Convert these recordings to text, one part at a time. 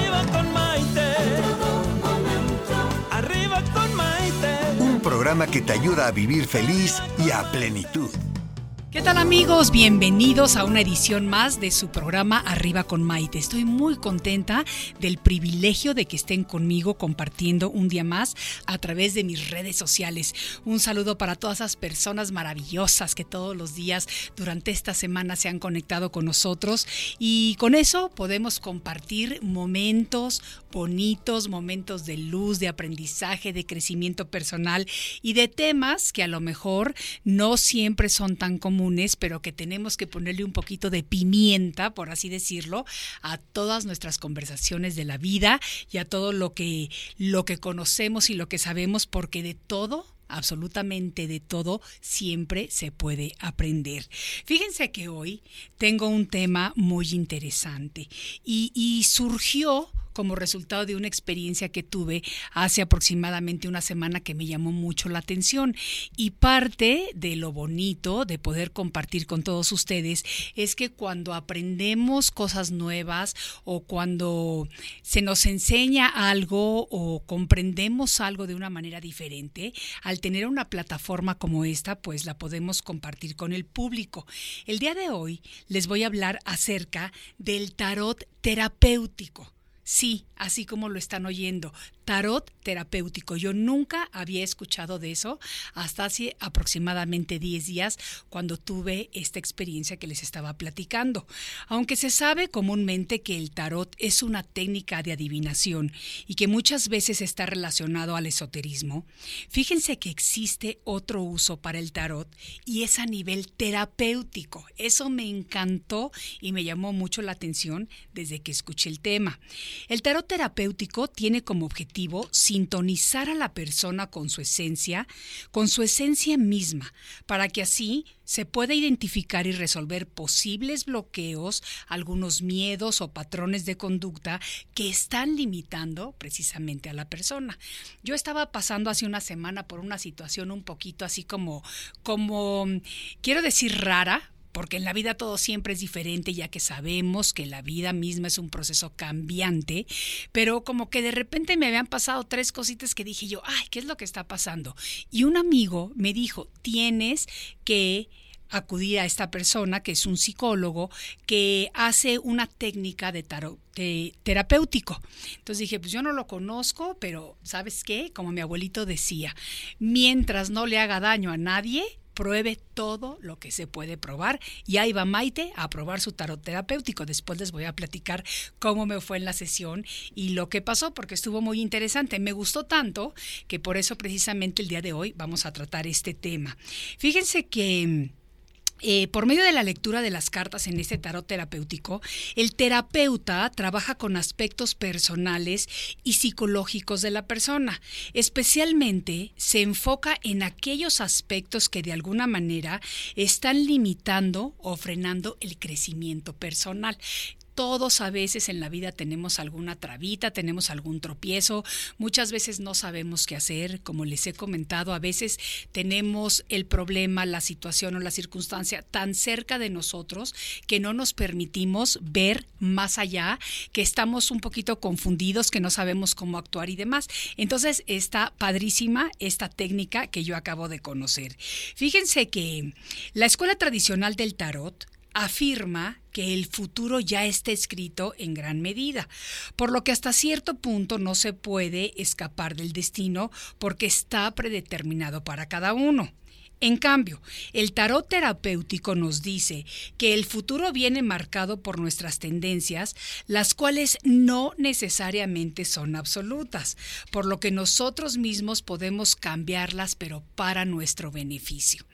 Arriba con Maite. Arriba con Maite. Un programa que te ayuda a vivir feliz y a plenitud. ¿Qué tal amigos? Bienvenidos a una edición más de su programa Arriba con Maite. Estoy muy contenta del privilegio de que estén conmigo compartiendo un día más a través de mis redes sociales. Un saludo para todas esas personas maravillosas que todos los días durante esta semana se han conectado con nosotros y con eso podemos compartir momentos bonitos, momentos de luz, de aprendizaje, de crecimiento personal y de temas que a lo mejor no siempre son tan comunes pero que tenemos que ponerle un poquito de pimienta, por así decirlo, a todas nuestras conversaciones de la vida y a todo lo que, lo que conocemos y lo que sabemos, porque de todo absolutamente de todo, siempre se puede aprender. Fíjense que hoy tengo un tema muy interesante y, y surgió como resultado de una experiencia que tuve hace aproximadamente una semana que me llamó mucho la atención. Y parte de lo bonito de poder compartir con todos ustedes es que cuando aprendemos cosas nuevas o cuando se nos enseña algo o comprendemos algo de una manera diferente, al tener una plataforma como esta, pues la podemos compartir con el público. El día de hoy les voy a hablar acerca del tarot terapéutico. Sí, así como lo están oyendo, tarot terapéutico. Yo nunca había escuchado de eso hasta hace aproximadamente 10 días cuando tuve esta experiencia que les estaba platicando. Aunque se sabe comúnmente que el tarot es una técnica de adivinación y que muchas veces está relacionado al esoterismo, fíjense que existe otro uso para el tarot y es a nivel terapéutico. Eso me encantó y me llamó mucho la atención desde que escuché el tema. El tarot terapéutico tiene como objetivo sintonizar a la persona con su esencia, con su esencia misma, para que así se pueda identificar y resolver posibles bloqueos, algunos miedos o patrones de conducta que están limitando precisamente a la persona. Yo estaba pasando hace una semana por una situación un poquito así como, como, quiero decir rara, porque en la vida todo siempre es diferente, ya que sabemos que la vida misma es un proceso cambiante, pero como que de repente me habían pasado tres cositas que dije yo, ay, ¿qué es lo que está pasando? Y un amigo me dijo, tienes que acudir a esta persona que es un psicólogo que hace una técnica de tarot terapéutico. Entonces dije, pues yo no lo conozco, pero ¿sabes qué? Como mi abuelito decía, mientras no le haga daño a nadie, pruebe todo lo que se puede probar. Y ahí va Maite a probar su tarot terapéutico. Después les voy a platicar cómo me fue en la sesión y lo que pasó, porque estuvo muy interesante. Me gustó tanto que por eso precisamente el día de hoy vamos a tratar este tema. Fíjense que eh, por medio de la lectura de las cartas en este tarot terapéutico, el terapeuta trabaja con aspectos personales y psicológicos de la persona. Especialmente se enfoca en aquellos aspectos que de alguna manera están limitando o frenando el crecimiento personal todos a veces en la vida tenemos alguna trabita, tenemos algún tropiezo, muchas veces no sabemos qué hacer, como les he comentado, a veces tenemos el problema, la situación o la circunstancia tan cerca de nosotros que no nos permitimos ver más allá, que estamos un poquito confundidos, que no sabemos cómo actuar y demás. Entonces está padrísima esta técnica que yo acabo de conocer. Fíjense que la escuela tradicional del tarot afirma que el futuro ya está escrito en gran medida, por lo que hasta cierto punto no se puede escapar del destino porque está predeterminado para cada uno. En cambio, el tarot terapéutico nos dice que el futuro viene marcado por nuestras tendencias, las cuales no necesariamente son absolutas, por lo que nosotros mismos podemos cambiarlas, pero para nuestro beneficio.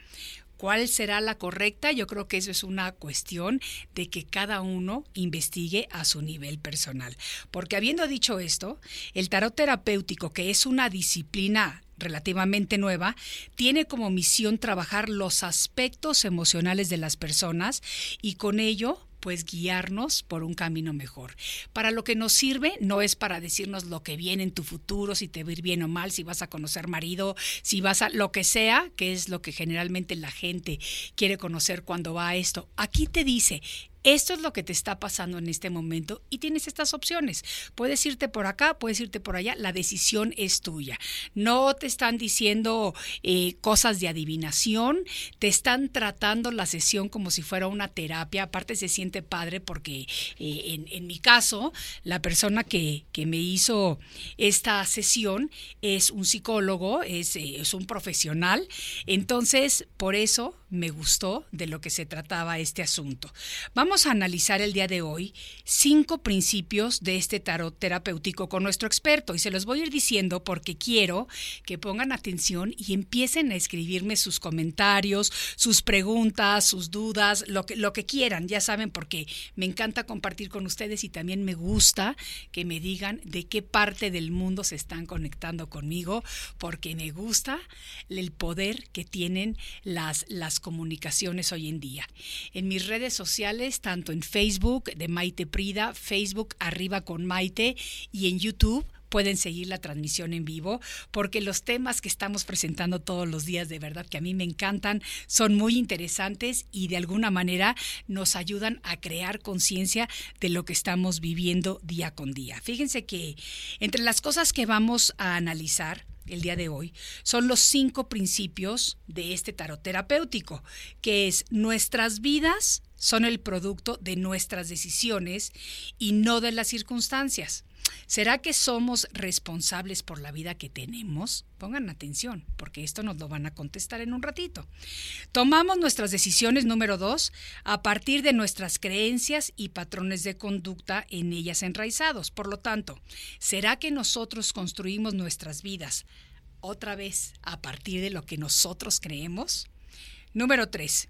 ¿Cuál será la correcta? Yo creo que eso es una cuestión de que cada uno investigue a su nivel personal. Porque habiendo dicho esto, el tarot terapéutico, que es una disciplina relativamente nueva, tiene como misión trabajar los aspectos emocionales de las personas y con ello pues guiarnos por un camino mejor. Para lo que nos sirve no es para decirnos lo que viene en tu futuro, si te va a ir bien o mal, si vas a conocer marido, si vas a lo que sea, que es lo que generalmente la gente quiere conocer cuando va a esto. Aquí te dice, esto es lo que te está pasando en este momento y tienes estas opciones. Puedes irte por acá, puedes irte por allá, la decisión es tuya. No te están diciendo eh, cosas de adivinación, te están tratando la sesión como si fuera una terapia. Aparte se siente padre porque eh, en, mi caso, la persona que, que, me hizo esta sesión es un psicólogo, es, eh, es un profesional. Entonces, por eso me gustó de lo que se trataba este asunto. Vamos a analizar el día de hoy cinco principios de este tarot terapéutico con nuestro experto y se los voy a ir diciendo porque quiero que pongan atención y empiecen a escribirme sus comentarios, sus preguntas, sus dudas, lo que, lo que quieran, ya saben, porque me encanta compartir con ustedes y también me gusta que me digan de qué parte del mundo se están conectando conmigo, porque me gusta el poder que tienen las, las comunicaciones hoy en día. En mis redes sociales, tanto en Facebook de Maite Prida, Facebook Arriba con Maite y en YouTube pueden seguir la transmisión en vivo, porque los temas que estamos presentando todos los días, de verdad que a mí me encantan, son muy interesantes y de alguna manera nos ayudan a crear conciencia de lo que estamos viviendo día con día. Fíjense que entre las cosas que vamos a analizar, el día de hoy son los cinco principios de este tarot terapéutico, que es nuestras vidas son el producto de nuestras decisiones y no de las circunstancias. ¿Será que somos responsables por la vida que tenemos? Pongan atención, porque esto nos lo van a contestar en un ratito. Tomamos nuestras decisiones número dos a partir de nuestras creencias y patrones de conducta en ellas enraizados. Por lo tanto, ¿será que nosotros construimos nuestras vidas otra vez a partir de lo que nosotros creemos? Número tres,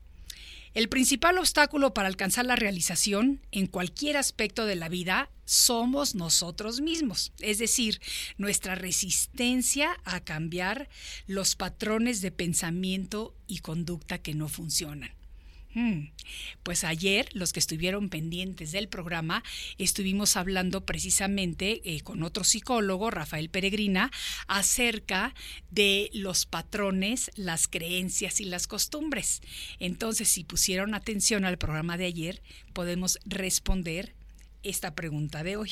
el principal obstáculo para alcanzar la realización en cualquier aspecto de la vida somos nosotros mismos, es decir, nuestra resistencia a cambiar los patrones de pensamiento y conducta que no funcionan. Mm. Pues ayer, los que estuvieron pendientes del programa, estuvimos hablando precisamente eh, con otro psicólogo, Rafael Peregrina, acerca de los patrones, las creencias y las costumbres. Entonces, si pusieron atención al programa de ayer, podemos responder esta pregunta de hoy.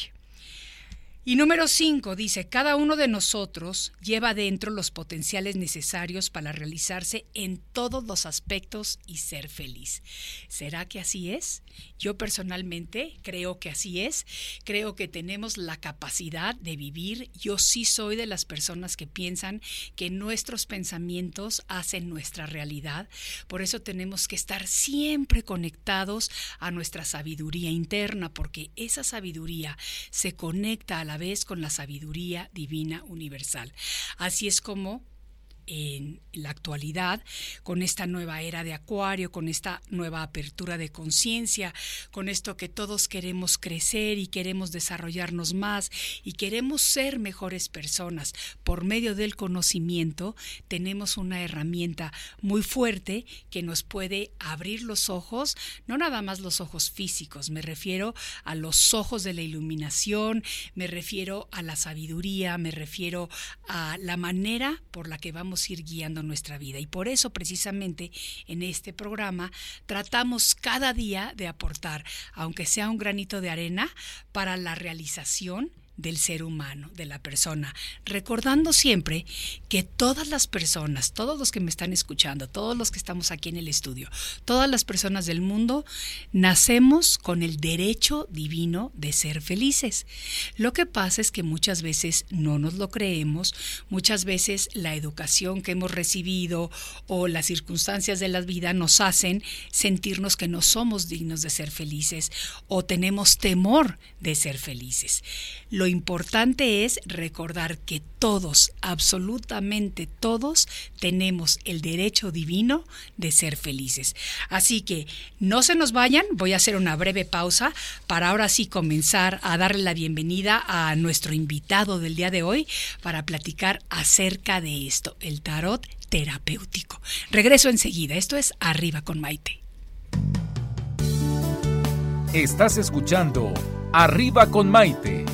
Y número cinco dice, cada uno de nosotros lleva dentro los potenciales necesarios para realizarse en todos los aspectos y ser feliz. ¿Será que así es? Yo personalmente creo que así es. Creo que tenemos la capacidad de vivir. Yo sí soy de las personas que piensan que nuestros pensamientos hacen nuestra realidad. Por eso tenemos que estar siempre conectados a nuestra sabiduría interna, porque esa sabiduría se conecta a la vez con la sabiduría divina universal. Así es como en la actualidad, con esta nueva era de Acuario, con esta nueva apertura de conciencia, con esto que todos queremos crecer y queremos desarrollarnos más y queremos ser mejores personas. Por medio del conocimiento tenemos una herramienta muy fuerte que nos puede abrir los ojos, no nada más los ojos físicos, me refiero a los ojos de la iluminación, me refiero a la sabiduría, me refiero a la manera por la que vamos ir guiando nuestra vida. Y por eso precisamente en este programa tratamos cada día de aportar, aunque sea un granito de arena, para la realización del ser humano, de la persona, recordando siempre que todas las personas, todos los que me están escuchando, todos los que estamos aquí en el estudio, todas las personas del mundo, nacemos con el derecho divino de ser felices. Lo que pasa es que muchas veces no nos lo creemos, muchas veces la educación que hemos recibido o las circunstancias de la vida nos hacen sentirnos que no somos dignos de ser felices o tenemos temor de ser felices lo importante es recordar que todos, absolutamente todos, tenemos el derecho divino de ser felices. Así que no se nos vayan, voy a hacer una breve pausa para ahora sí comenzar a darle la bienvenida a nuestro invitado del día de hoy para platicar acerca de esto, el tarot terapéutico. Regreso enseguida, esto es Arriba con Maite. Estás escuchando Arriba con Maite.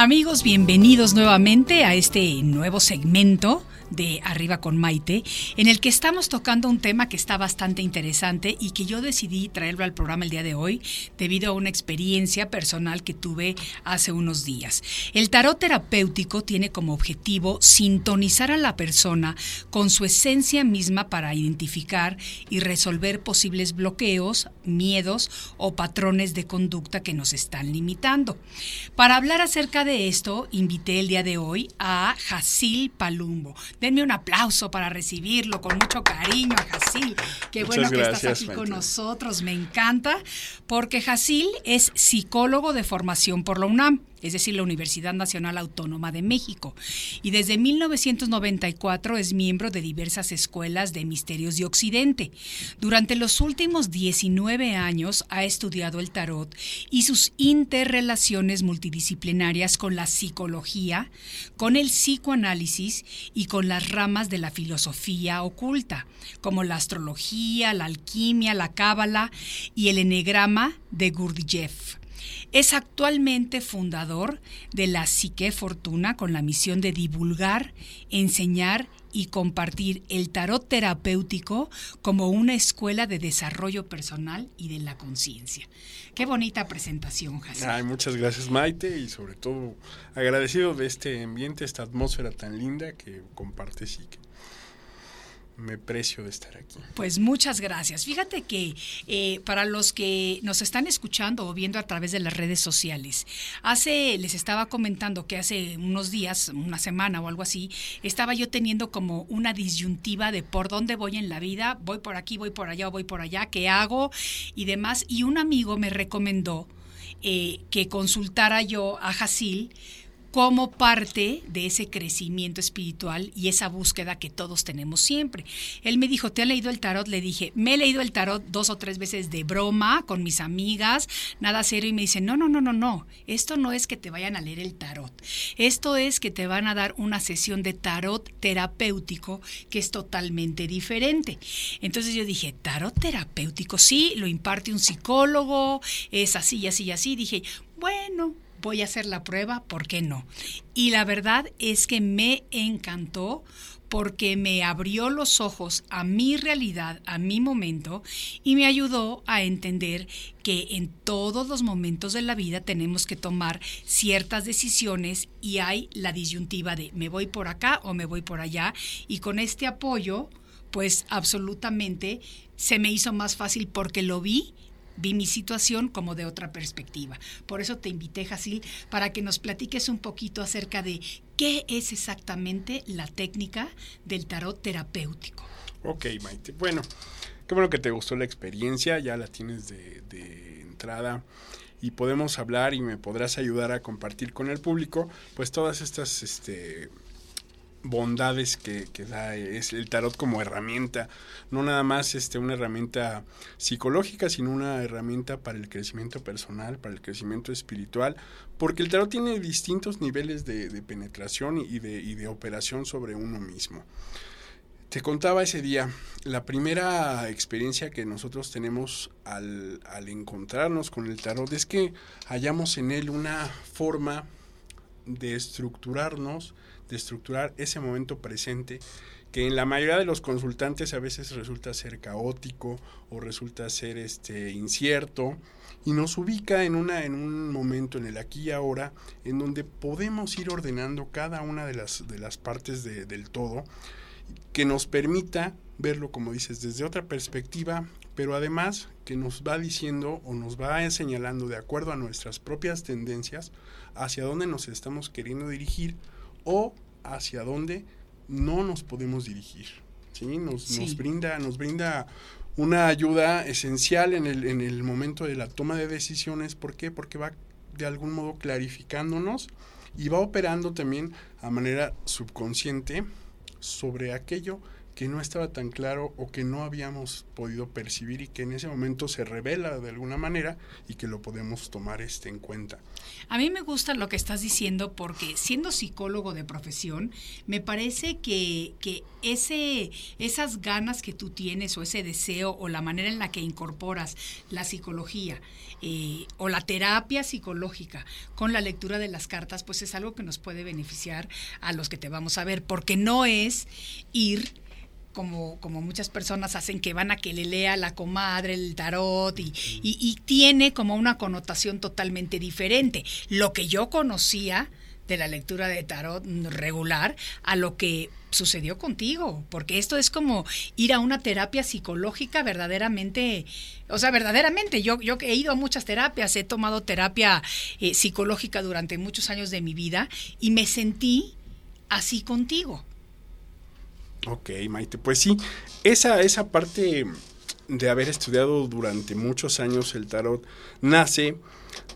Amigos, bienvenidos nuevamente a este nuevo segmento de Arriba con Maite, en el que estamos tocando un tema que está bastante interesante y que yo decidí traerlo al programa el día de hoy debido a una experiencia personal que tuve hace unos días. El tarot terapéutico tiene como objetivo sintonizar a la persona con su esencia misma para identificar y resolver posibles bloqueos, miedos o patrones de conducta que nos están limitando. Para hablar acerca de esto, invité el día de hoy a Jasil Palumbo. Denme un aplauso para recibirlo con mucho cariño a Jasil. Qué Muchas bueno que estás aquí con nosotros, me encanta, porque Jasil es psicólogo de formación por la UNAM es decir, la Universidad Nacional Autónoma de México. Y desde 1994 es miembro de diversas escuelas de misterios de Occidente. Durante los últimos 19 años ha estudiado el tarot y sus interrelaciones multidisciplinarias con la psicología, con el psicoanálisis y con las ramas de la filosofía oculta, como la astrología, la alquimia, la cábala y el enegrama de Gurdjieff. Es actualmente fundador de la Psique Fortuna con la misión de divulgar, enseñar y compartir el tarot terapéutico como una escuela de desarrollo personal y de la conciencia. Qué bonita presentación, Jacinto. Ay, muchas gracias Maite y sobre todo agradecido de este ambiente, esta atmósfera tan linda que compartes y que me precio de estar aquí. Pues muchas gracias. Fíjate que eh, para los que nos están escuchando o viendo a través de las redes sociales, hace, les estaba comentando que hace unos días, una semana o algo así, estaba yo teniendo como una disyuntiva de por dónde voy en la vida, voy por aquí, voy por allá voy por allá, qué hago y demás. Y un amigo me recomendó eh, que consultara yo a Jasil como parte de ese crecimiento espiritual y esa búsqueda que todos tenemos siempre. Él me dijo, ¿te has leído el tarot? Le dije, me he leído el tarot dos o tres veces de broma con mis amigas, nada serio, y me dice, no, no, no, no, no, esto no es que te vayan a leer el tarot, esto es que te van a dar una sesión de tarot terapéutico que es totalmente diferente. Entonces yo dije, tarot terapéutico, sí, lo imparte un psicólogo, es así y así y así. Dije, bueno, voy a hacer la prueba, ¿por qué no? Y la verdad es que me encantó porque me abrió los ojos a mi realidad, a mi momento, y me ayudó a entender que en todos los momentos de la vida tenemos que tomar ciertas decisiones y hay la disyuntiva de me voy por acá o me voy por allá, y con este apoyo, pues absolutamente se me hizo más fácil porque lo vi vi mi situación como de otra perspectiva. Por eso te invité, Jasil, para que nos platiques un poquito acerca de qué es exactamente la técnica del tarot terapéutico. Ok, Maite. Bueno, qué bueno que te gustó la experiencia, ya la tienes de, de entrada y podemos hablar y me podrás ayudar a compartir con el público pues todas estas este, bondades que, da es el tarot como herramienta, no nada más este, una herramienta psicológica, sino una herramienta para el crecimiento personal, para el crecimiento espiritual, porque el tarot tiene distintos niveles de, penetración y de, y de operación sobre uno mismo. Te contaba ese día, la primera experiencia que nosotros tenemos al, al, encontrarnos con el tarot es que hallamos en él una forma de estructurarnos, de estructurar ese momento presente que en la mayoría de los consultantes a veces resulta ser caótico o resulta ser este incierto y nos ubica en una en un momento en el aquí y ahora en donde podemos ir ordenando cada una de las de las partes de, del todo que nos permita verlo, como dices, desde otra perspectiva, pero además que nos va diciendo o nos va señalando de acuerdo a nuestras propias tendencias hacia dónde nos estamos queriendo dirigir o hacia dónde no nos podemos dirigir. ¿sí? Nos, sí. nos brinda, nos brinda una ayuda esencial en el, en el momento de la toma de decisiones. ¿Por qué? Porque va de algún modo clarificándonos y va operando también a manera subconsciente sobre aquello que no estaba tan claro o que no habíamos podido percibir y que en ese momento se revela de alguna manera y que lo podemos tomar este en cuenta. A mí me gusta lo que estás diciendo porque siendo psicólogo de profesión, me parece que, que ese, esas ganas que tú tienes o ese deseo o la manera en la que incorporas la psicología eh, o la terapia psicológica con la lectura de las cartas, pues es algo que nos puede beneficiar a los que te vamos a ver, porque no es ir como, como muchas personas hacen, que van a que le lea la comadre el tarot y, y, y tiene como una connotación totalmente diferente. Lo que yo conocía de la lectura de tarot regular a lo que sucedió contigo, porque esto es como ir a una terapia psicológica verdaderamente, o sea, verdaderamente, yo, yo he ido a muchas terapias, he tomado terapia eh, psicológica durante muchos años de mi vida y me sentí así contigo. Ok, Maite, pues sí, esa, esa parte de haber estudiado durante muchos años el tarot nace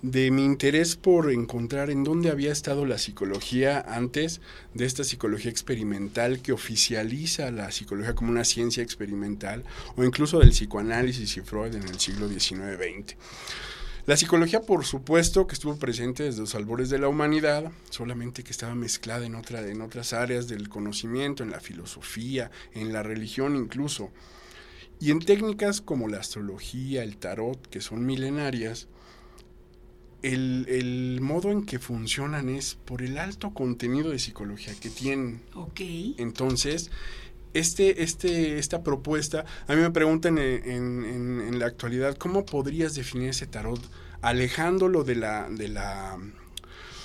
de mi interés por encontrar en dónde había estado la psicología antes de esta psicología experimental que oficializa la psicología como una ciencia experimental o incluso del psicoanálisis y Freud en el siglo XIX-XX. La psicología, por supuesto, que estuvo presente desde los albores de la humanidad, solamente que estaba mezclada en, otra, en otras áreas del conocimiento, en la filosofía, en la religión incluso. Y en técnicas como la astrología, el tarot, que son milenarias, el, el, modo en que funcionan es por el alto contenido de psicología que tienen. Ok. Entonces, este, este, esta propuesta, a mí me preguntan en, en, en, la actualidad, ¿cómo podrías definir ese tarot alejándolo de la... De la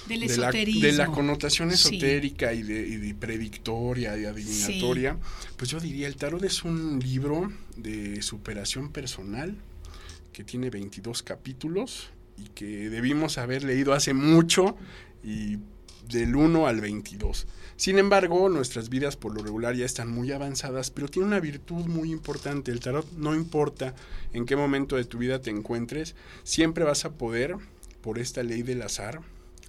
del de la, de la connotación esotérica sí. y, de, y, de, predictoria y adivinatoria, sí. pues yo diría, el tarot es un libro de superación personal que tiene 22 capítulos y que debimos haber leído hace mucho y del 1 al 22. Sin embargo, nuestras vidas por lo regular ya están muy avanzadas, pero tiene una virtud muy importante. El tarot no importa en qué momento de tu vida te encuentres, siempre vas a poder, por esta ley del azar,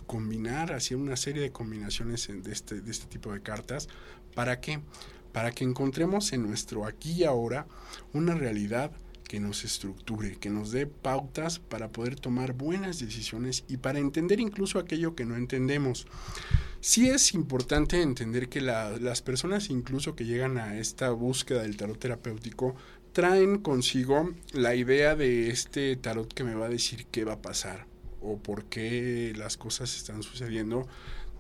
combinar, hacer una serie de combinaciones de este, de este tipo de cartas. ¿Para qué? Para que encontremos en nuestro aquí y ahora una realidad que nos estructure, que nos dé pautas para poder tomar buenas decisiones y para entender incluso aquello que no entendemos. Sí es importante entender que la, las personas incluso que llegan a esta búsqueda del tarot terapéutico traen consigo la idea de este tarot que me va a decir qué va a pasar o por qué las cosas están sucediendo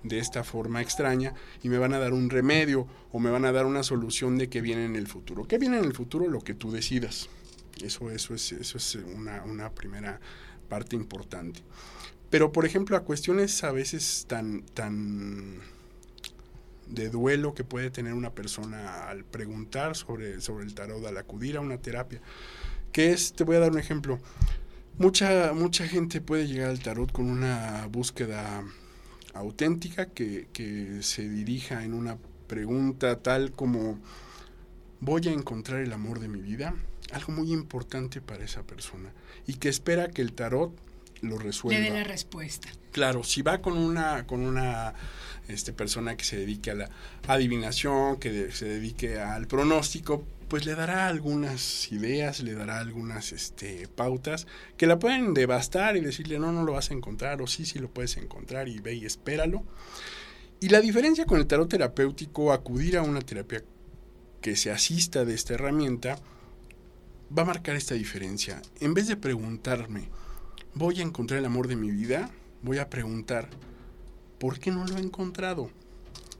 de esta forma extraña y me van a dar un remedio o me van a dar una solución de qué viene en el futuro. ¿Qué viene en el futuro? Lo que tú decidas. Eso, eso es, eso es una, una primera parte importante. Pero, por ejemplo, a cuestiones a veces tan, tan de duelo que puede tener una persona al preguntar sobre, sobre el tarot, al acudir a una terapia, que es, te voy a dar un ejemplo, mucha, mucha gente puede llegar al tarot con una búsqueda auténtica que, que se dirija en una pregunta tal como, ¿voy a encontrar el amor de mi vida? Algo muy importante para esa persona y que espera que el tarot lo resuelva. Le dé la respuesta. Claro, si va con una, con una este, persona que se dedique a la adivinación, que se dedique al pronóstico, pues le dará algunas ideas, le dará algunas este, pautas que la pueden devastar y decirle no, no lo vas a encontrar o sí, sí lo puedes encontrar y ve y espéralo. Y la diferencia con el tarot terapéutico, acudir a una terapia que se asista de esta herramienta, va a marcar esta diferencia. En vez de preguntarme, voy a encontrar el amor de mi vida, voy a preguntar, ¿por qué no lo he encontrado?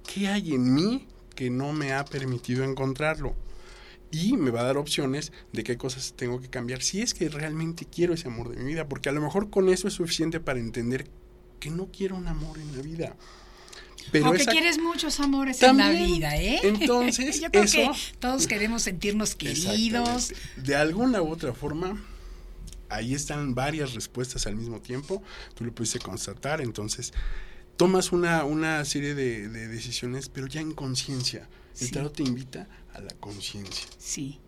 ¿Qué hay en mí que no me ha permitido encontrarlo? Y me va a dar opciones de qué cosas tengo que cambiar si es que realmente quiero ese amor de mi vida, porque a lo mejor con eso es suficiente para entender que no quiero un amor en la vida. Pero que quieres muchos amores en la vida, ¿eh? Entonces, yo creo que todos queremos sentirnos queridos. De alguna u otra forma, ahí están varias respuestas al mismo tiempo. Tú lo pudiste constatar, entonces tomas una, una serie de, decisiones, pero ya en conciencia. El tarot te invita a la conciencia. Sí,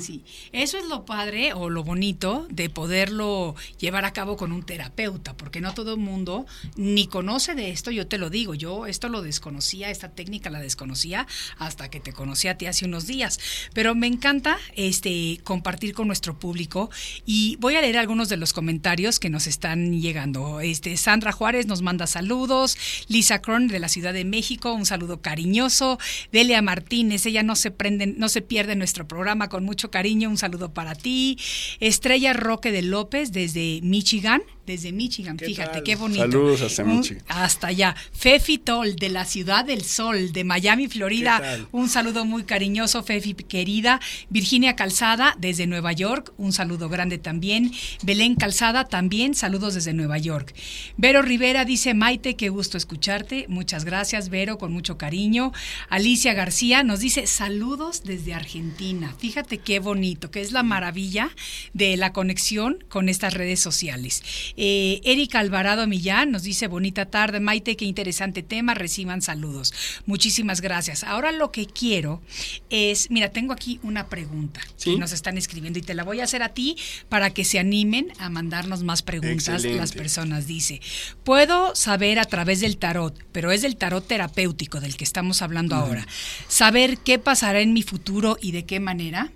sí. Eso es lo padre o lo bonito de poderlo llevar a cabo con un terapeuta, porque no todo el mundo ni conoce de esto, yo te lo digo, yo esto lo desconocía, esta técnica la desconocía hasta que te conocí a ti hace unos días, pero me encanta este compartir con nuestro público y voy a leer algunos de los comentarios que nos están llegando. Este Sandra Juárez nos manda saludos, Lisa Kron de la Ciudad de México, un saludo cariñoso, Delia Martínez, ella no se prende no se pierde nuestro programa con mucho cariño. Un saludo para ti. Estrella Roque de López desde Michigan desde Michigan. Fíjate, qué bonito. Saludos hasta Michigan. Hasta allá. Fefi Tol, de la Ciudad del Sol, de Miami, Florida. Un saludo muy cariñoso, Fefi querida. Virginia Calzada, desde Nueva York. Un saludo grande también. Belén Calzada, también saludos desde Nueva York. Vero Rivera dice, Maite, qué gusto escucharte. Muchas gracias, Vero, con mucho cariño. Alicia García nos dice, saludos desde Argentina. Fíjate qué bonito, que es la maravilla de la conexión con estas redes sociales. Eh, Erika Alvarado Millán nos dice bonita tarde, Maite, qué interesante tema, reciban saludos. Muchísimas gracias. Ahora lo que quiero es, mira, tengo aquí una pregunta que nos están escribiendo y te la voy a hacer a ti para que se animen a mandarnos más preguntas las personas. Dice, puedo saber a través del tarot, pero es del tarot terapéutico del que estamos hablando ahora, saber qué pasará en mi futuro y de qué manera.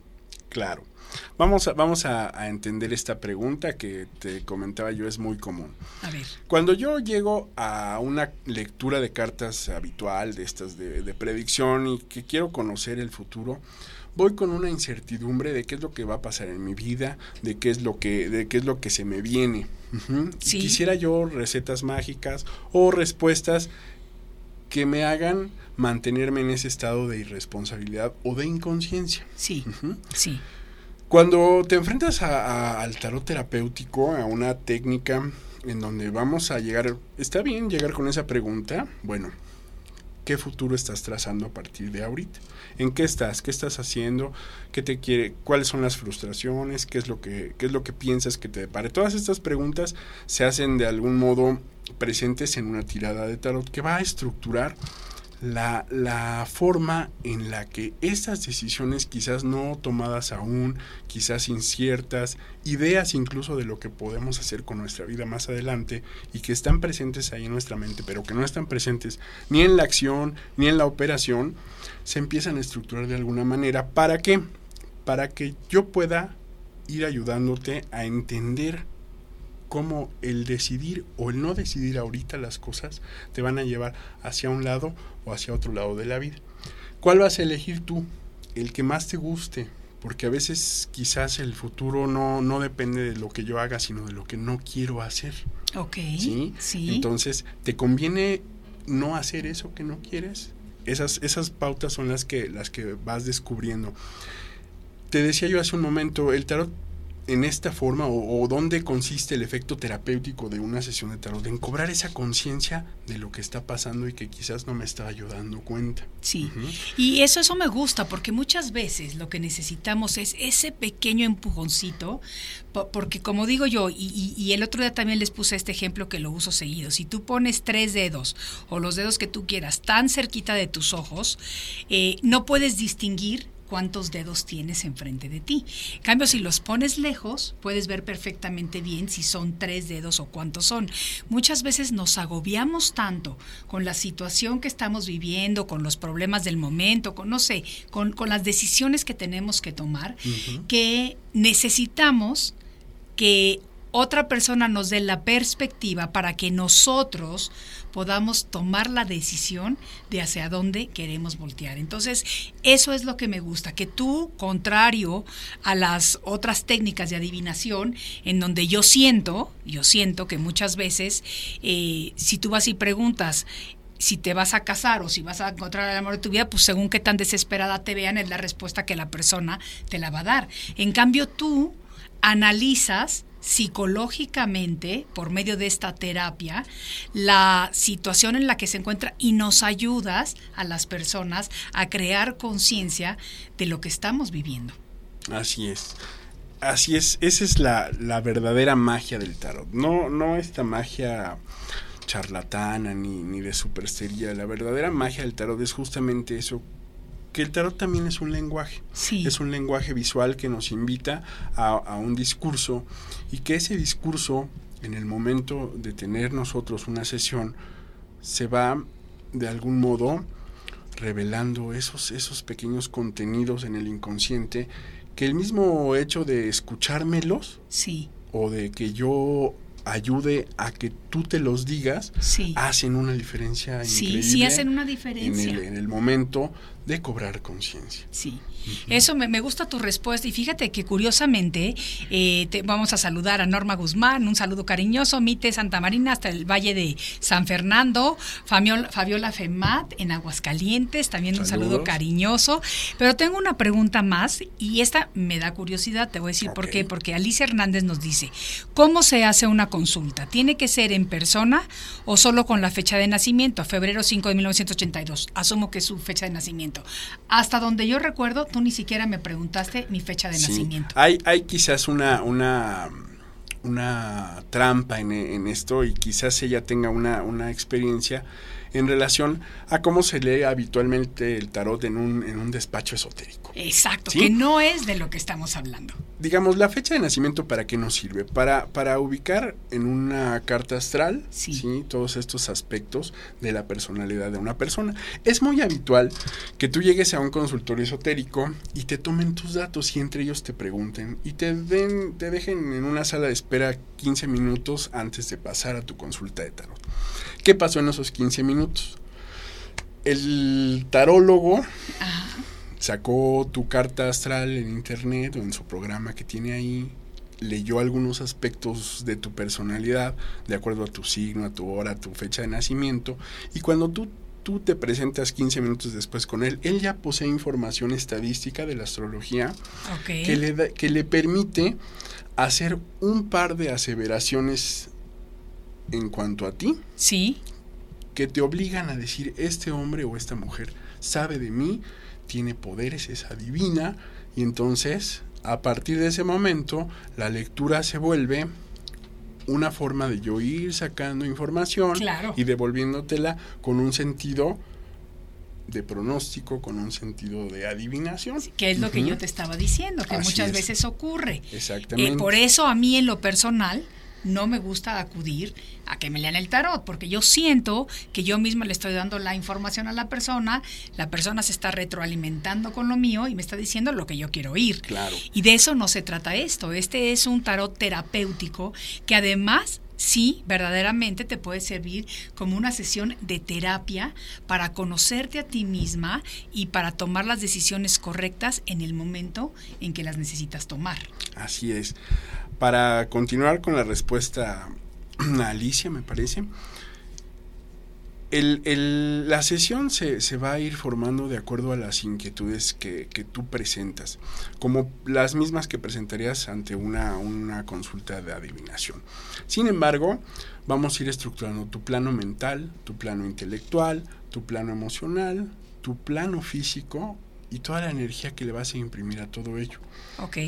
Claro. Vamos a, vamos a, entender esta pregunta que te comentaba yo, es muy común. A ver. Cuando yo llego a una lectura de cartas habitual, de estas de, predicción, y que quiero conocer el futuro, voy con una incertidumbre de qué es lo que va a pasar en mi vida, de qué es lo que, de qué es lo que se me viene. Quisiera yo recetas mágicas o respuestas que me hagan mantenerme en ese estado de irresponsabilidad o de inconsciencia. Sí, sí. Cuando te enfrentas al tarot terapéutico, a una técnica en donde vamos a llegar, está bien llegar con esa pregunta, bueno, ¿qué futuro estás trazando a partir de ahorita? ¿En qué estás? ¿Qué estás haciendo? ¿Qué te quiere? ¿Cuáles son las frustraciones? ¿Qué es lo que, qué es lo que piensas que te depare? Todas estas preguntas se hacen de algún modo presentes en una tirada de tarot que va a estructurar la, la, forma en la que estas decisiones quizás no tomadas aún, quizás inciertas, ideas incluso de lo que podemos hacer con nuestra vida más adelante y que están presentes ahí en nuestra mente, pero que no están presentes ni en la acción ni en la operación, se empiezan a estructurar de alguna manera. ¿Para qué? Para que yo pueda ir ayudándote a entender cómo el decidir o el no decidir ahorita las cosas te van a llevar hacia un lado o hacia otro lado de la vida. ¿Cuál vas a elegir tú? El que más te guste, porque a veces quizás el futuro no, no depende de lo que yo haga, sino de lo que no quiero hacer. Ok. ¿Sí? Entonces, ¿te conviene no hacer eso que no quieres? Esas, esas pautas son las que, las que vas descubriendo. Te decía yo hace un momento, el tarot en esta forma o, dónde consiste el efecto terapéutico de una sesión de tarot, en cobrar esa conciencia de lo que está pasando y que quizás no me está dando cuenta. Sí, y eso, eso me gusta porque muchas veces lo que necesitamos es ese pequeño empujoncito, porque como digo yo, y, el otro día también les puse este ejemplo que lo uso seguido, si tú pones tres dedos o los dedos que tú quieras tan cerquita de tus ojos, eh, no puedes distinguir cuántos dedos tienes enfrente de ti. En cambio, si los pones lejos, puedes ver perfectamente bien si son tres dedos o cuántos son. Muchas veces nos agobiamos tanto con la situación que estamos viviendo, con los problemas del momento, con, no sé, con, las decisiones que tenemos que tomar, que necesitamos que otra persona nos dé la perspectiva para que nosotros podamos tomar la decisión de hacia dónde queremos voltear. Entonces, eso es lo que me gusta, que tú, contrario a las otras técnicas de adivinación, en donde yo siento, yo siento que muchas veces, eh, si tú vas y preguntas, si te vas a casar o si vas a encontrar el amor de tu vida, pues según qué tan desesperada te vean es la respuesta que la persona te la va a dar. En cambio, tú analizas psicológicamente, por medio de esta terapia, la situación en la que se encuentra y nos ayudas a las personas a crear conciencia de lo que estamos viviendo. Así es. Así es, esa es la, la, verdadera magia del tarot. No, no esta magia charlatana ni, ni de superstería. La verdadera magia del tarot es justamente eso que el tarot también es un lenguaje. Es un lenguaje visual que nos invita a, un discurso y que ese discurso, en el momento de tener nosotros una sesión, se va de algún modo revelando esos, esos pequeños contenidos en el inconsciente que el mismo hecho de escuchármelos sí. o de que yo ayude a que tú te los digas, hacen una diferencia sí, increíble. Sí, hacen una diferencia. En el, en el momento de cobrar conciencia. Sí. Eso me, gusta tu respuesta y fíjate que curiosamente eh, te, vamos a saludar a Norma Guzmán, un saludo cariñoso, Mite Santa Marina hasta el Valle de San Fernando, Fabiola, Fabiola Femat en Aguascalientes, también un saludo cariñoso. Pero tengo una pregunta más y esta me da curiosidad, te voy a decir por qué, porque Alicia Hernández nos dice, ¿cómo se hace una consulta? ¿Tiene que ser en persona o solo con la fecha de nacimiento? Febrero 5 de 1982, asumo que es su fecha de nacimiento. Hasta donde yo recuerdo, tú ni siquiera me preguntaste mi fecha de nacimiento. Hay, hay quizás una, una, una trampa en, en, esto y quizás ella tenga una, una experiencia en relación a cómo se lee habitualmente el tarot en un, en un despacho esotérico. Exacto, que no es de lo que estamos hablando. Digamos, la fecha de nacimiento, ¿para qué nos sirve? Para, para ubicar en una carta astral sí. todos estos aspectos de la personalidad de una persona. Es muy habitual que tú llegues a un consultorio esotérico y te tomen tus datos y entre ellos te pregunten y te, den, te dejen en una sala de espera 15 minutos antes de pasar a tu consulta de tarot. ¿Qué pasó en esos 15 minutos? El tarólogo sacó tu carta astral en internet o en su programa que tiene ahí, leyó algunos aspectos de tu personalidad de acuerdo a tu signo, a tu hora, a tu fecha de nacimiento y cuando tú tú te presentas 15 minutos después con él, él ya posee información estadística de la astrología que, le que le permite hacer un par de aseveraciones en cuanto a ti. Sí. Que te obligan a decir, este hombre o esta mujer sabe de mí, tiene poderes, es adivina, y entonces, a partir de ese momento, la lectura se vuelve una forma de yo ir sacando información y devolviéndotela con un sentido de pronóstico, con un sentido de adivinación. que es lo que yo te estaba diciendo, que muchas veces ocurre. Exactamente. Eh, por eso a mí en lo personal, no me gusta acudir a que me lean el tarot, porque yo siento que yo misma le estoy dando la información a la persona, la persona se está retroalimentando con lo mío y me está diciendo lo que yo quiero oír. Claro. Y de eso no se trata esto. Este es un tarot terapéutico que además sí, verdaderamente te puede servir como una sesión de terapia para conocerte a ti misma y para tomar las decisiones correctas en el momento en que las necesitas tomar. Así es para continuar con la respuesta a Alicia, me parece, la sesión se, va a ir formando de acuerdo a las inquietudes que, tú presentas, como las mismas que presentarías ante una, una consulta de adivinación. Sin embargo, vamos a ir estructurando tu plano mental, tu plano intelectual, tu plano emocional, tu plano físico y toda la energía que le vas a imprimir a todo ello. Ok,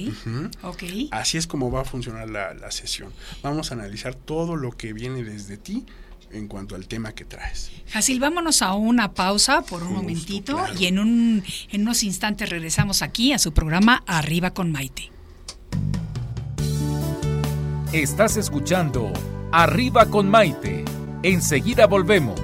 ok. Así es como va a funcionar la, sesión. Vamos a analizar todo lo que viene desde ti en cuanto al tema que traes. Jacil, vámonos a una pausa por un momentito y en, un, en unos instantes regresamos aquí a su programa Arriba con Maite. Estás escuchando Arriba con Maite. Enseguida volvemos.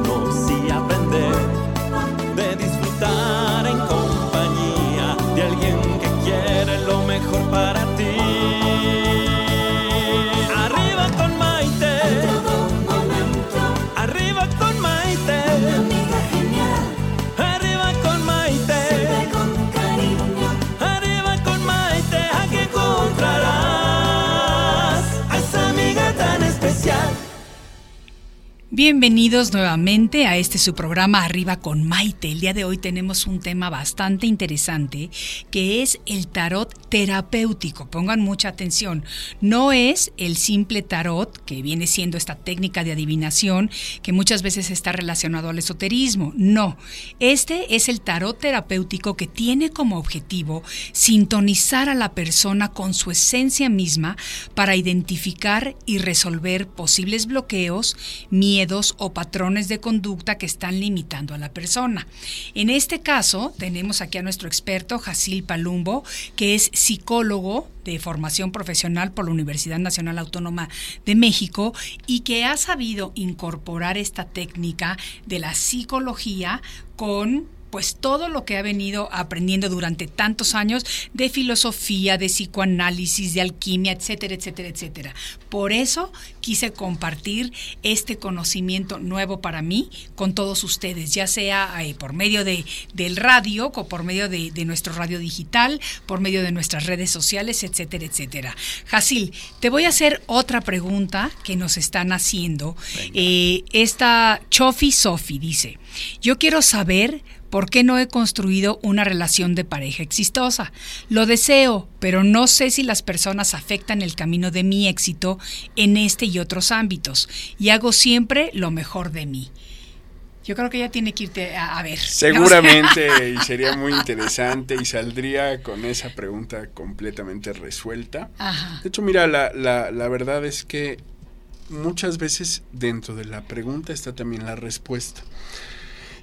Bienvenidos nuevamente a este su programa Arriba con Maite. El día de hoy tenemos un tema bastante interesante que es el tarot terapéutico. Pongan mucha atención. No es el simple tarot que viene siendo esta técnica de adivinación que muchas veces está relacionado al esoterismo. No, este es el tarot terapéutico que tiene como objetivo sintonizar a la persona con su esencia misma para identificar y resolver posibles bloqueos, miedos, o patrones de conducta que están limitando a la persona. En este caso, tenemos aquí a nuestro experto, Jacil Palumbo, que es psicólogo de formación profesional por la Universidad Nacional Autónoma de México y que ha sabido incorporar esta técnica de la psicología con pues todo lo que ha venido aprendiendo durante tantos años de filosofía, de psicoanálisis, de alquimia, etcétera, etcétera, etcétera. Por eso quise compartir este conocimiento nuevo para mí con todos ustedes, ya sea eh, por medio de, del radio o por medio de, de, nuestro radio digital, por medio de nuestras redes sociales, etcétera, etcétera. Jacil, te voy a hacer otra pregunta que nos están haciendo. Eh, esta Chofi Sofi dice, yo quiero saber ¿Por qué no he construido una relación de pareja exitosa? Lo deseo, pero no sé si las personas afectan el camino de mi éxito en este y otros ámbitos, y hago siempre lo mejor de mí. Yo creo que ella tiene que irte a, a ver. Seguramente, y sería muy interesante, y saldría con esa pregunta completamente resuelta. Ajá. De hecho, mira, la, la, la verdad es que muchas veces dentro de la pregunta está también la respuesta.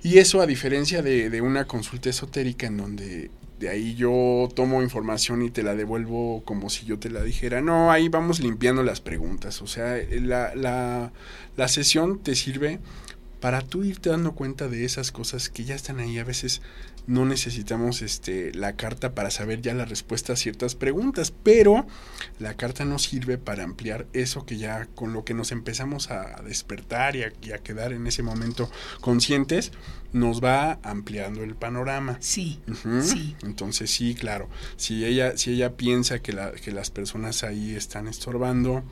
Y eso a diferencia de, de, una consulta esotérica en donde de ahí yo tomo información y te la devuelvo como si yo te la dijera. No, ahí vamos limpiando las preguntas. O sea, la, la, la sesión te sirve para tú irte dando cuenta de esas cosas que ya están ahí. A veces no necesitamos este, la carta para saber ya la respuesta a ciertas preguntas, pero la carta nos sirve para ampliar eso que ya con lo que nos empezamos a despertar y a, y a quedar en ese momento conscientes, nos va ampliando el panorama. Sí, uh -huh. sí. Entonces sí, claro, si ella, si ella piensa que, la, que las personas ahí están estorbando,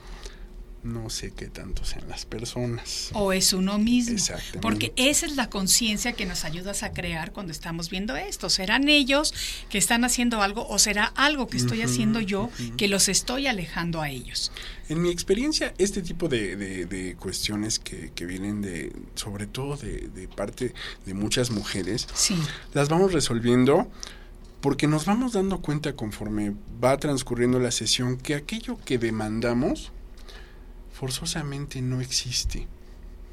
no sé qué tanto sean las personas. O es uno mismo. Exactamente. Porque esa es la conciencia que nos ayudas a crear cuando estamos viendo esto. ¿Serán ellos que están haciendo algo o será algo que estoy uh -huh, haciendo yo uh -huh. que los estoy alejando a ellos? En mi experiencia, este tipo de, de, de cuestiones que, que, vienen de, sobre todo de, de, parte de muchas mujeres, sí. las vamos resolviendo porque nos vamos dando cuenta conforme va transcurriendo la sesión que aquello que demandamos forzosamente no existe.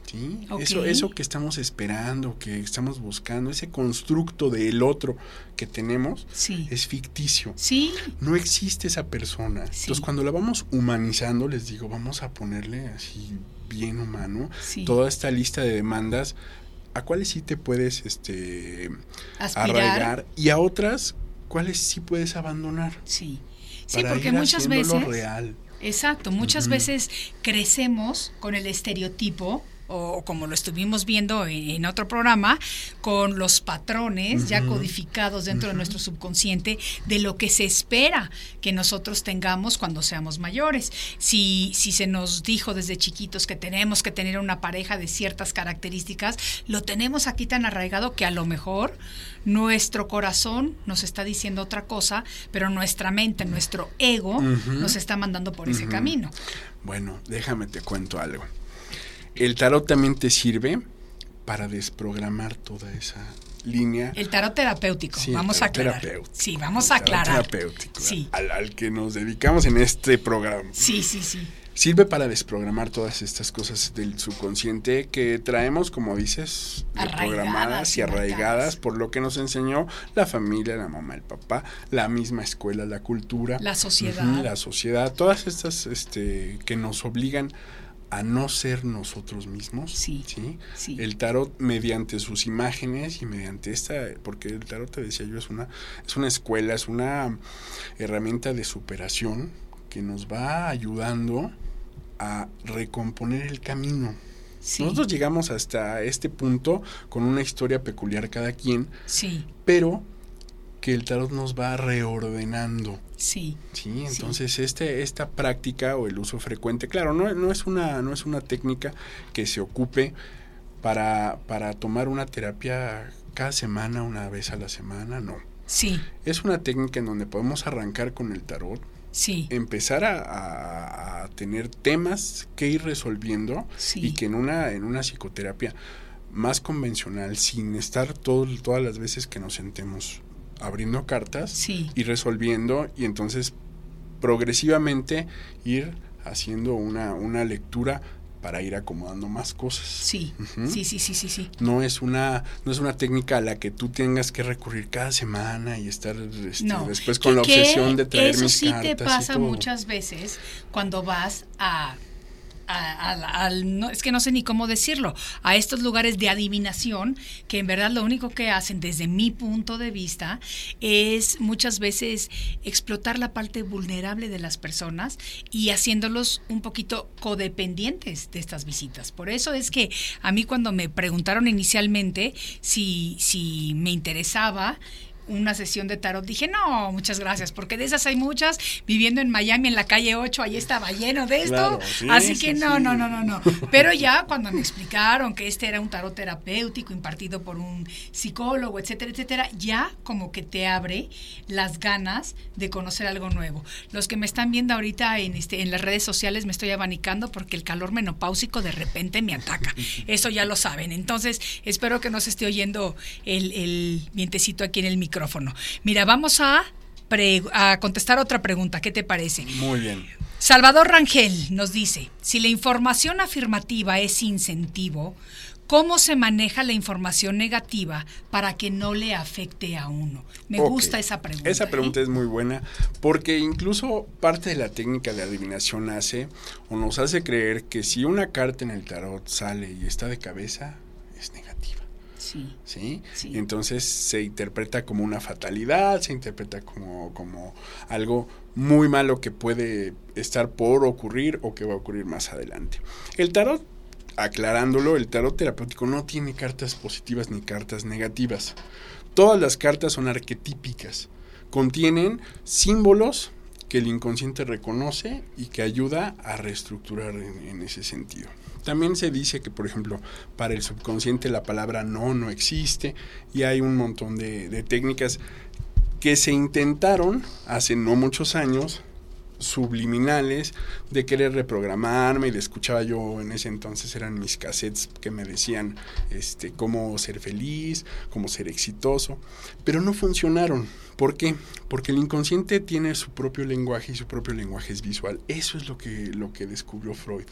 ¿sí? Okay. Eso, eso que estamos esperando, que estamos buscando, ese constructo del otro que tenemos, sí. es ficticio. Sí. No existe esa persona. Entonces, cuando la vamos humanizando, les digo, vamos a ponerle así bien humano toda esta lista de demandas a cuáles sí te puedes este Aspirar. arraigar y a otras cuáles sí puedes abandonar. Sí. Sí, porque muchas veces real. Exacto, muchas uh -huh. veces crecemos con el estereotipo o como lo estuvimos viendo en, otro programa, con los patrones ya codificados dentro de nuestro subconsciente de lo que se espera que nosotros tengamos cuando seamos mayores. Si, si se nos dijo desde chiquitos que tenemos que tener una pareja de ciertas características, lo tenemos aquí tan arraigado que a lo mejor nuestro corazón nos está diciendo otra cosa, pero nuestra mente, nuestro ego nos está mandando por ese camino. Bueno, déjame te cuento algo. El tarot también te sirve para desprogramar toda esa línea. El tarot terapéutico, vamos a aclarar. Sí, vamos a aclarar. terapéutico, sí. Al, al, que nos dedicamos en este programa. Sí, sí, sí. Sirve para desprogramar todas estas cosas del subconsciente que traemos, como dices, programadas y arraigadas por lo que nos enseñó la familia, la mamá, el papá, la misma escuela, la cultura, la sociedad, la sociedad, todas estas este, que nos obligan a no ser nosotros mismos. Sí, ¿sí? El tarot mediante sus imágenes y mediante esta, porque el tarot te decía yo es una es una escuela, es una herramienta de superación que nos va ayudando a recomponer el camino. Nosotros llegamos hasta este punto con una historia peculiar cada quien, sí. pero que el tarot nos va reordenando. Sí. Sí, entonces Este, esta práctica o el uso frecuente, claro, no, no, es una, no es una técnica que se ocupe para, para tomar una terapia cada semana, una vez a la semana, no. Sí. Es una técnica en donde podemos arrancar con el tarot, sí. empezar a, tener temas que ir resolviendo y que en una, en una psicoterapia más convencional, sin estar todo, todas las veces que nos sentemos abriendo cartas y resolviendo y entonces progresivamente ir haciendo una, una lectura para ir acomodando más cosas. Sí, sí, sí, sí, sí, sí. No es una no es una técnica a la que tú tengas que recurrir cada semana y estar este, después con la obsesión de traer eso sí te pasa muchas veces cuando vas a no, es que no sé ni cómo decirlo, a estos lugares de adivinación que en verdad lo único que hacen desde mi punto de vista es muchas veces explotar la parte vulnerable de las personas y haciéndolos un poquito codependientes de estas visitas. Por eso es que a mí cuando me preguntaron inicialmente si, si me interesaba, una sesión de tarot, dije, no, muchas gracias, porque de esas hay muchas. Viviendo en Miami, en la calle 8, ahí estaba lleno de esto. así que no, no, no, no, no. Pero ya cuando me explicaron que este era un tarot terapéutico impartido por un psicólogo, etcétera, etcétera, ya como que te abre las ganas de conocer algo nuevo. Los que me están viendo ahorita en, este, en las redes sociales me estoy abanicando porque el calor menopáusico de repente me ataca. Eso ya lo saben. Entonces, espero que no se esté oyendo el, el vientecito aquí en el micrófono micrófono. Mira, vamos a, a contestar otra pregunta. ¿Qué te parece? Muy bien. Salvador Rangel nos dice, si la información afirmativa es incentivo, ¿cómo se maneja la información negativa para que no le afecte a uno? Me gusta esa pregunta. Esa pregunta ¿eh? es muy buena porque incluso parte de la técnica de adivinación hace o nos hace creer que si una carta en el tarot sale y está de cabeza. Sí. ¿Sí? Entonces se interpreta como una fatalidad, se interpreta como, como algo muy malo que puede estar por ocurrir o que va a ocurrir más adelante. El tarot, aclarándolo, el tarot terapéutico no tiene cartas positivas ni cartas negativas. Todas las cartas son arquetípicas. Contienen símbolos que el inconsciente reconoce y que ayuda a reestructurar en ese sentido. También se dice que, por ejemplo, para el subconsciente la palabra no no existe y hay un montón de, técnicas que se intentaron hace no muchos años subliminales de querer reprogramarme y de escuchaba yo en ese entonces eran mis cassettes que me decían este cómo ser feliz, cómo ser exitoso, pero no funcionaron. ¿Por qué? Porque el inconsciente tiene su propio lenguaje y su propio lenguaje es visual. Eso es lo que lo que descubrió Freud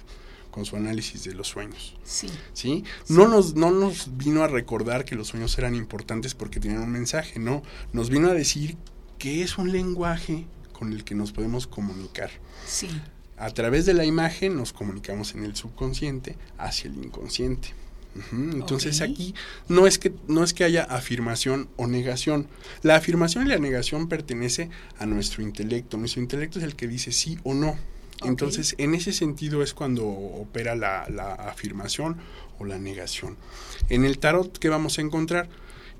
con su análisis de los sueños. Sí. ¿Sí? No, Nos, no nos vino a recordar que los sueños eran importantes porque tenían un mensaje, no. Nos vino a decir que es un lenguaje con el que nos podemos comunicar. Sí. A través de la imagen nos comunicamos en el subconsciente hacia el inconsciente. Entonces aquí no es que no es que haya afirmación o negación. La afirmación y la negación pertenece a nuestro intelecto. Nuestro intelecto es el que dice sí o no. Entonces, en ese sentido es cuando opera la, la afirmación o la negación. En el tarot, ¿qué vamos a encontrar?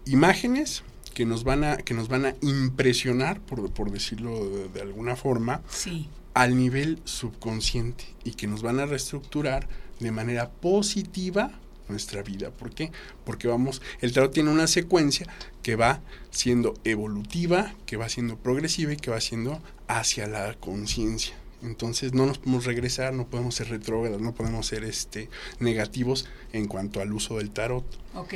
Imágenes que nos van a, que nos van a impresionar, por, por decirlo de, alguna forma, al nivel subconsciente y que nos van a reestructurar de manera positiva nuestra vida. ¿Por qué? Porque vamos, el tarot tiene una secuencia que va siendo evolutiva, que va siendo progresiva y que va siendo hacia la conciencia. Entonces no nos podemos regresar, no podemos ser retrógrados, no podemos ser este negativos en cuanto al uso del tarot. Ok.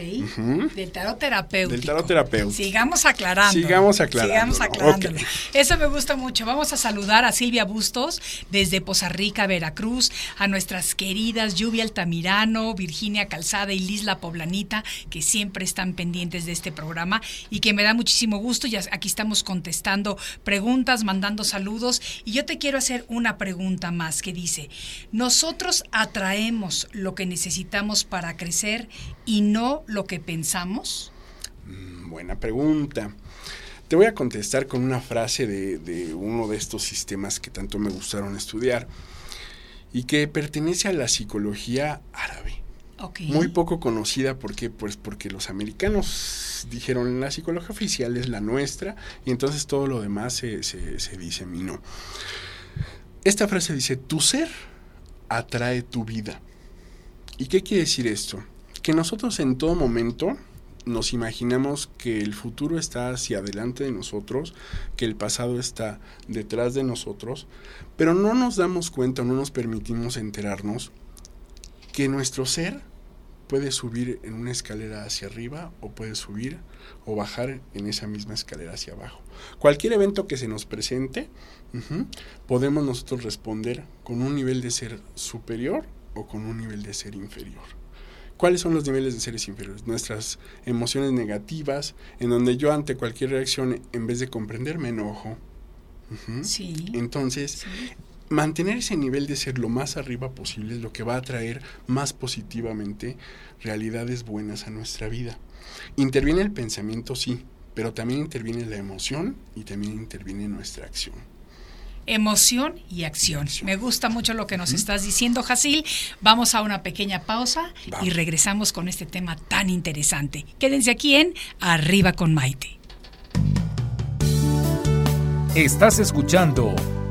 Del tarot terapéutico. Del tarot terapéutico. Sigamos aclarando. Sigamos aclarando. Sigamos aclarando. Eso me gusta mucho. Vamos a saludar a Silvia Bustos desde Poza Rica, Veracruz, a nuestras queridas Lluvia Altamirano, Virginia Calzada y Lisla Poblanita, que siempre están pendientes de este programa y que me da muchísimo gusto. Ya aquí estamos contestando preguntas, mandando saludos. Y yo te quiero hacer una pregunta más que dice, nosotros atraemos lo que necesitamos para crecer y no lo que pensamos? Mm, buena pregunta. Te voy a contestar con una frase de, uno de estos sistemas que tanto me gustaron estudiar y que pertenece a la psicología árabe. Muy poco conocida porque, pues, porque los americanos dijeron la psicología oficial es la nuestra y entonces todo lo demás se, se, se diseminó. Esta frase dice, tu ser atrae tu vida. ¿Y qué quiere decir esto? que nosotros en todo momento nos imaginamos que el futuro está hacia adelante de nosotros, que el pasado está detrás de nosotros, pero no nos damos cuenta, no nos permitimos enterarnos que nuestro ser puede subir en una escalera hacia arriba o puede subir o bajar en esa misma escalera hacia abajo. Cualquier evento que se nos presente, podemos nosotros responder con un nivel de ser superior o con un nivel de ser inferior. ¿Cuáles son los niveles de seres inferiores? Nuestras emociones negativas, en donde yo ante cualquier reacción, en vez de comprender, me enojo. Sí. Entonces, mantener ese nivel de ser lo más arriba posible es lo que va a traer más positivamente realidades buenas a nuestra vida. Interviene el pensamiento, sí, pero también interviene la emoción y también interviene nuestra acción emoción y acción. Me gusta mucho lo que nos estás diciendo, Jasil. Vamos a una pequeña pausa y regresamos con este tema tan interesante. Quédense aquí en Arriba con Maite. Estás escuchando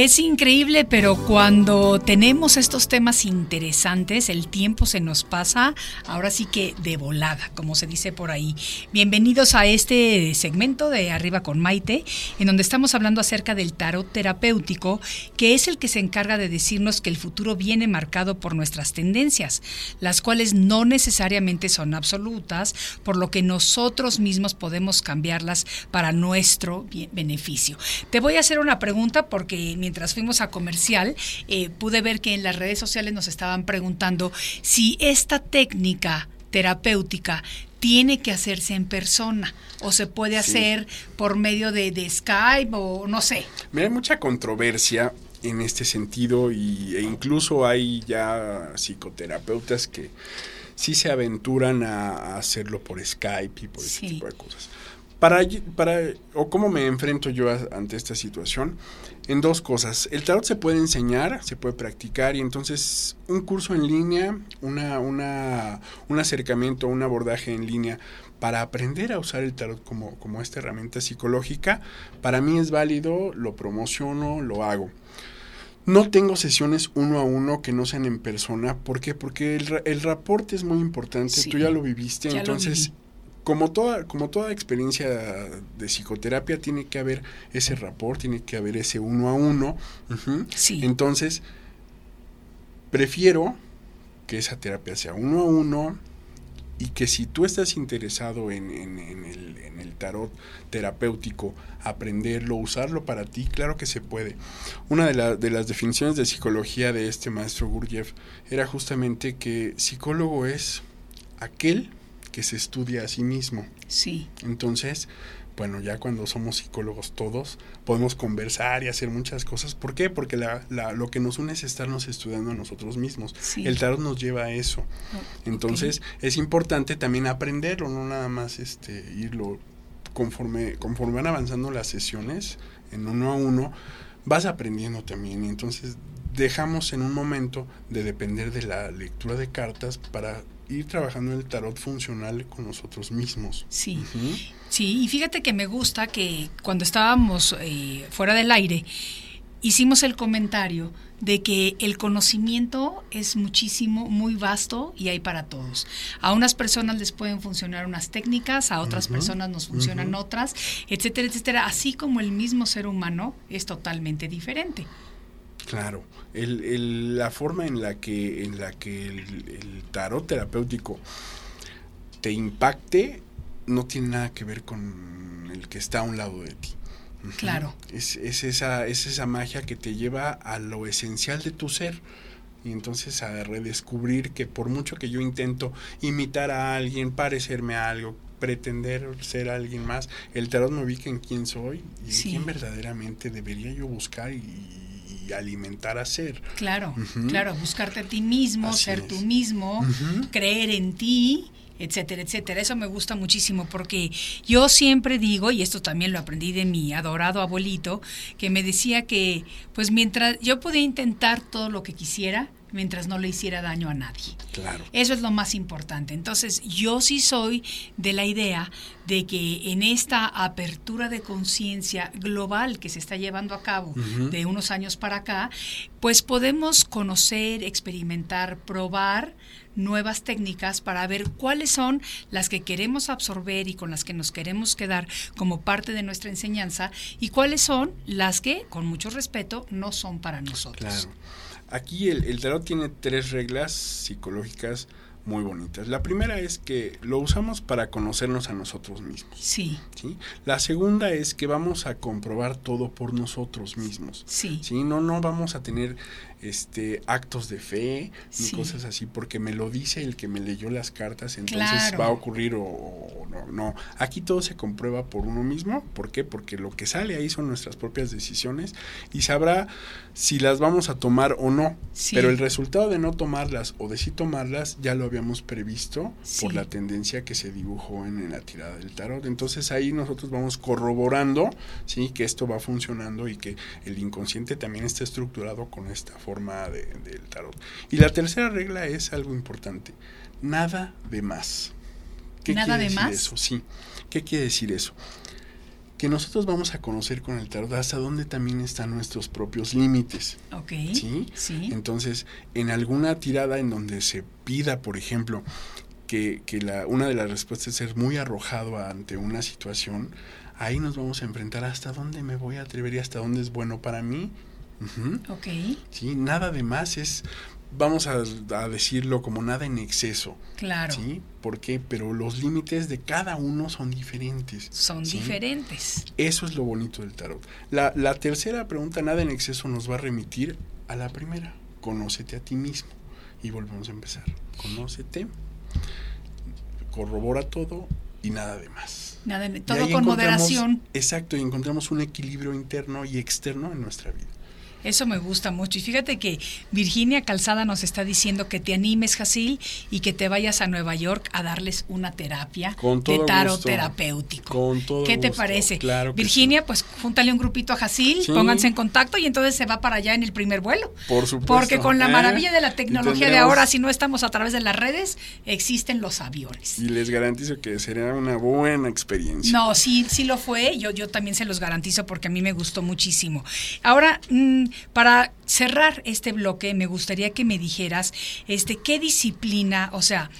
Es increíble, pero cuando tenemos estos temas interesantes, el tiempo se nos pasa, ahora sí que de volada, como se dice por ahí. Bienvenidos a este segmento de Arriba con Maite, en donde estamos hablando acerca del tarot terapéutico, que es el que se encarga de decirnos que el futuro viene marcado por nuestras tendencias, las cuales no necesariamente son absolutas, por lo que nosotros mismos podemos cambiarlas para nuestro beneficio. Te voy a hacer una pregunta porque mientras fuimos a comercial, eh, pude ver que en las redes sociales nos estaban preguntando si esta técnica terapéutica tiene que hacerse en persona o se puede hacer por medio de, Skype o no sé. Me hay mucha controversia en este sentido y, e incluso hay ya psicoterapeutas que sí se aventuran a, hacerlo por Skype y por ese tipo de cosas. Para, para, o cómo me enfrento yo ante esta situación, en dos cosas. El tarot se puede enseñar, se puede practicar y entonces un curso en línea, una, una, un acercamiento, un abordaje en línea para aprender a usar el tarot como, como esta herramienta psicológica, para mí es válido, lo promociono, lo hago. No tengo sesiones uno a uno que no sean en persona. ¿Por qué? Porque el, el reporte es muy importante. Tú ya lo viviste. entonces, como toda, como toda experiencia de psicoterapia, tiene que haber ese rapport, tiene que haber ese uno a uno. Entonces, prefiero que esa terapia sea uno a uno y que si tú estás interesado en, en, el, en, el, tarot terapéutico, aprenderlo, usarlo para ti, claro que se puede. Una de, de las definiciones de psicología de este maestro Gurdjieff era justamente que psicólogo es aquel que se estudia a sí mismo. Sí. Entonces, bueno, ya cuando somos psicólogos todos, podemos conversar y hacer muchas cosas. ¿Por qué? Porque la, la, lo que nos une es estarnos estudiando a nosotros mismos. El tarot nos lleva a eso. Entonces, es importante también aprenderlo, no nada más este irlo conforme, conforme van avanzando las sesiones, en uno a uno, vas aprendiendo también. Y entonces dejamos en un momento de depender de la lectura de cartas para ir trabajando el tarot funcional con nosotros mismos. Sí, sí, y fíjate que me gusta que cuando estábamos eh, fuera del aire, hicimos el comentario de que el conocimiento es muchísimo, muy vasto y hay para todos. A unas personas les pueden funcionar unas técnicas, a otras personas nos funcionan otras, etcétera, etcétera. Así como el mismo ser humano es totalmente diferente. Claro, el, la forma en la que, en la que el, tarot terapéutico te impacte no tiene nada que ver con el que está a un lado de ti. Claro. Es, es, esa, es esa magia que te lleva a lo esencial de tu ser. Y entonces a redescubrir que por mucho que yo intento imitar a alguien, parecerme a algo, pretender ser alguien más, el tarot me ubica en quién soy y en quién verdaderamente debería yo buscar y, alimentar a ser. Claro, claro, buscarte a ti mismo, ser tú mismo, creer en ti etcétera, etcétera. Eso me gusta muchísimo porque yo siempre digo, y esto también lo aprendí de mi adorado abuelito, que me decía que pues mientras yo podía intentar todo lo que quisiera, mientras no le hiciera daño a nadie. Claro. Eso es lo más importante. Entonces, yo sí soy de la idea de que en esta apertura de conciencia global que se está llevando a cabo de unos años para acá, pues podemos conocer, experimentar, probar nuevas técnicas para ver cuáles son las que queremos absorber y con las que nos queremos quedar como parte de nuestra enseñanza y cuáles son las que, con mucho respeto, no son para nosotros. Claro. Aquí el, el tarot tiene tres reglas psicológicas muy bonitas. La primera es que lo usamos para conocernos a nosotros mismos. Sí. ¿sí? La segunda es que vamos a comprobar todo por nosotros mismos. Sí. ¿sí? No, no vamos a tener este actos de fe ni cosas así porque me lo dice el que me leyó las cartas entonces va a ocurrir o, no no. Aquí todo se comprueba por uno mismo. ¿por qué? porque lo que sale ahí son nuestras propias decisiones y sabrá si las vamos a tomar o no. Pero el resultado de no tomarlas o de sí tomarlas ya lo habíamos previsto por la tendencia que se dibujó en, en, la tirada del tarot. Entonces ahí nosotros vamos corroborando sí que esto va funcionando y que el inconsciente también está estructurado con esta forma forma de, del tarot. Y la tercera regla es algo importante, nada de más. ¿Qué ¿Nada quiere de decir más? eso? Sí. ¿Qué quiere decir eso? Que nosotros vamos a conocer con el tarot hasta dónde también están nuestros propios límites. Ok. ¿Sí? Sí. Entonces, en alguna tirada en donde se pida, por ejemplo, que, que la, una de las respuestas es ser muy arrojado ante una situación, ahí nos vamos a enfrentar hasta dónde me voy a atrever y hasta dónde es bueno para mí Ok. Sí, nada de más es, vamos a, decirlo como nada en exceso. Claro. ¿Sí? ¿Por qué? Pero los límites de cada uno son diferentes. Son diferentes. Eso es lo bonito del tarot. La, la tercera pregunta, nada en exceso, nos va a remitir a la primera. Conócete a ti mismo. Y volvemos a empezar. Conócete, corrobora todo y nada de más. Nada, todo con moderación. Exacto, y encontramos un equilibrio interno y externo en nuestra vida. Eso me gusta mucho. Y fíjate que Virginia Calzada nos está diciendo que te animes, Jasil, y que te vayas a Nueva York a darles una terapia de tarot terapéutico. Con todo ¿Qué te parece? Virginia, pues júntale un grupito a Jasil, pónganse en contacto y entonces se va para allá en el primer vuelo. Por supuesto. Porque con la ¿Eh? maravilla de la tecnología de ahora, si no estamos a través de las redes, existen los aviones. Y les garantizo que será una buena experiencia. No, sí, sí lo fue. Yo, yo también se los garantizo porque a mí me gustó muchísimo. Ahora, para cerrar este bloque, me gustaría que me dijeras, este, qué disciplina, o sea,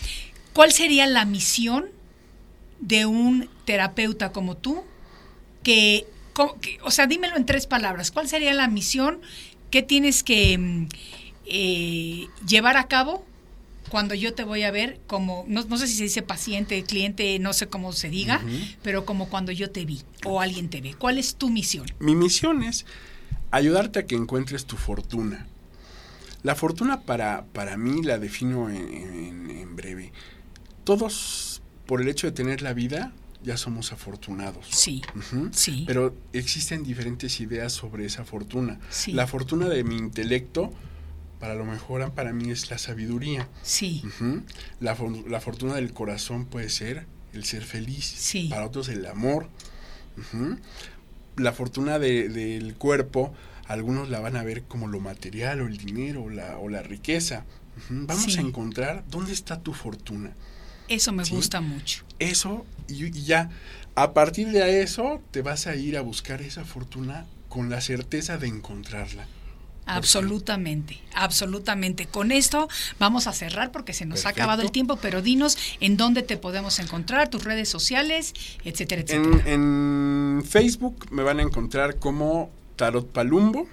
¿cuál sería la misión de un terapeuta como tú? Que, o sea, dímelo en tres palabras. ¿Cuál sería la misión? ¿Qué tienes que mm, eh, llevar a cabo cuando yo te voy a ver como, no, sé si se dice paciente, cliente, no sé cómo se diga, pero como cuando yo te vi o alguien te ve. ¿Cuál es tu misión? Mi misión es ayudarte a que encuentres tu fortuna. La fortuna para, para mí la defino en, breve. Todos, por el hecho de tener la vida, ya somos afortunados. Sí, sí. Pero existen diferentes ideas sobre esa fortuna. La fortuna de mi intelecto para lo mejor para mí es la sabiduría. Sí. la, la, fortuna del corazón puede ser el ser feliz. Sí. Para otros el amor. La fortuna del cuerpo, algunos la van a ver como lo material o el dinero o la, o la riqueza. Vamos a encontrar dónde está tu fortuna. Eso me gusta mucho. Eso, y, y ya, a partir de eso, te vas a ir a buscar esa fortuna con la certeza de encontrarla. Absolutamente, absolutamente. Con esto vamos a cerrar porque se nos ha acabado el tiempo, pero dinos en dónde te podemos encontrar, tus redes sociales, etcétera, etcétera. En, Facebook me van a encontrar como Tarot Palumbo,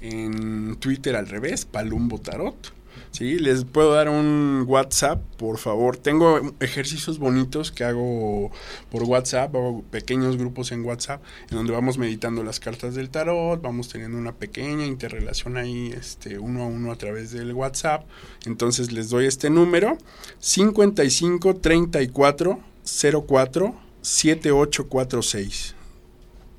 en Twitter al revés, Palumbo Tarot. Sí, les puedo dar un WhatsApp, por favor. Tengo ejercicios bonitos que hago por WhatsApp, hago pequeños grupos en WhatsApp, en donde vamos meditando las cartas del tarot, vamos teniendo una pequeña interrelación ahí, este, uno a uno a través del WhatsApp. Entonces les doy este número, 55 34 04 7846.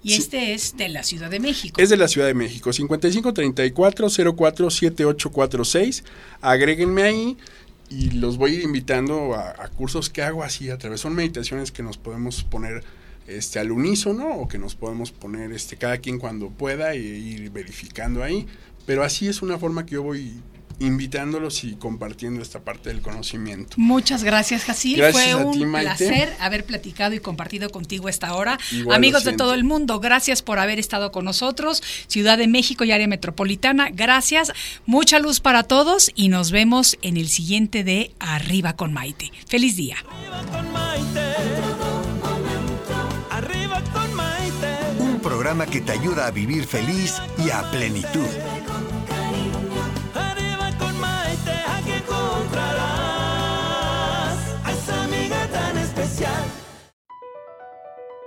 Y este es de la Ciudad de México. Es de la Ciudad de México, 5534047846. Agréguenme ahí y los voy a ir invitando a, cursos que hago así a través. Son meditaciones que nos podemos poner este al unísono o que nos podemos poner este cada quien cuando pueda y ir verificando ahí. Pero así es una forma que yo voy invitándolos y compartiendo esta parte del conocimiento. Muchas gracias, Jacil. Fue un placer haber platicado y compartido contigo esta hora. Amigos de todo el mundo, gracias por haber estado con nosotros. Ciudad de México y área metropolitana, gracias. Mucha luz para todos y nos vemos en el siguiente de Arriba con Maite. Feliz día. Un programa que te ayuda a vivir feliz y a plenitud.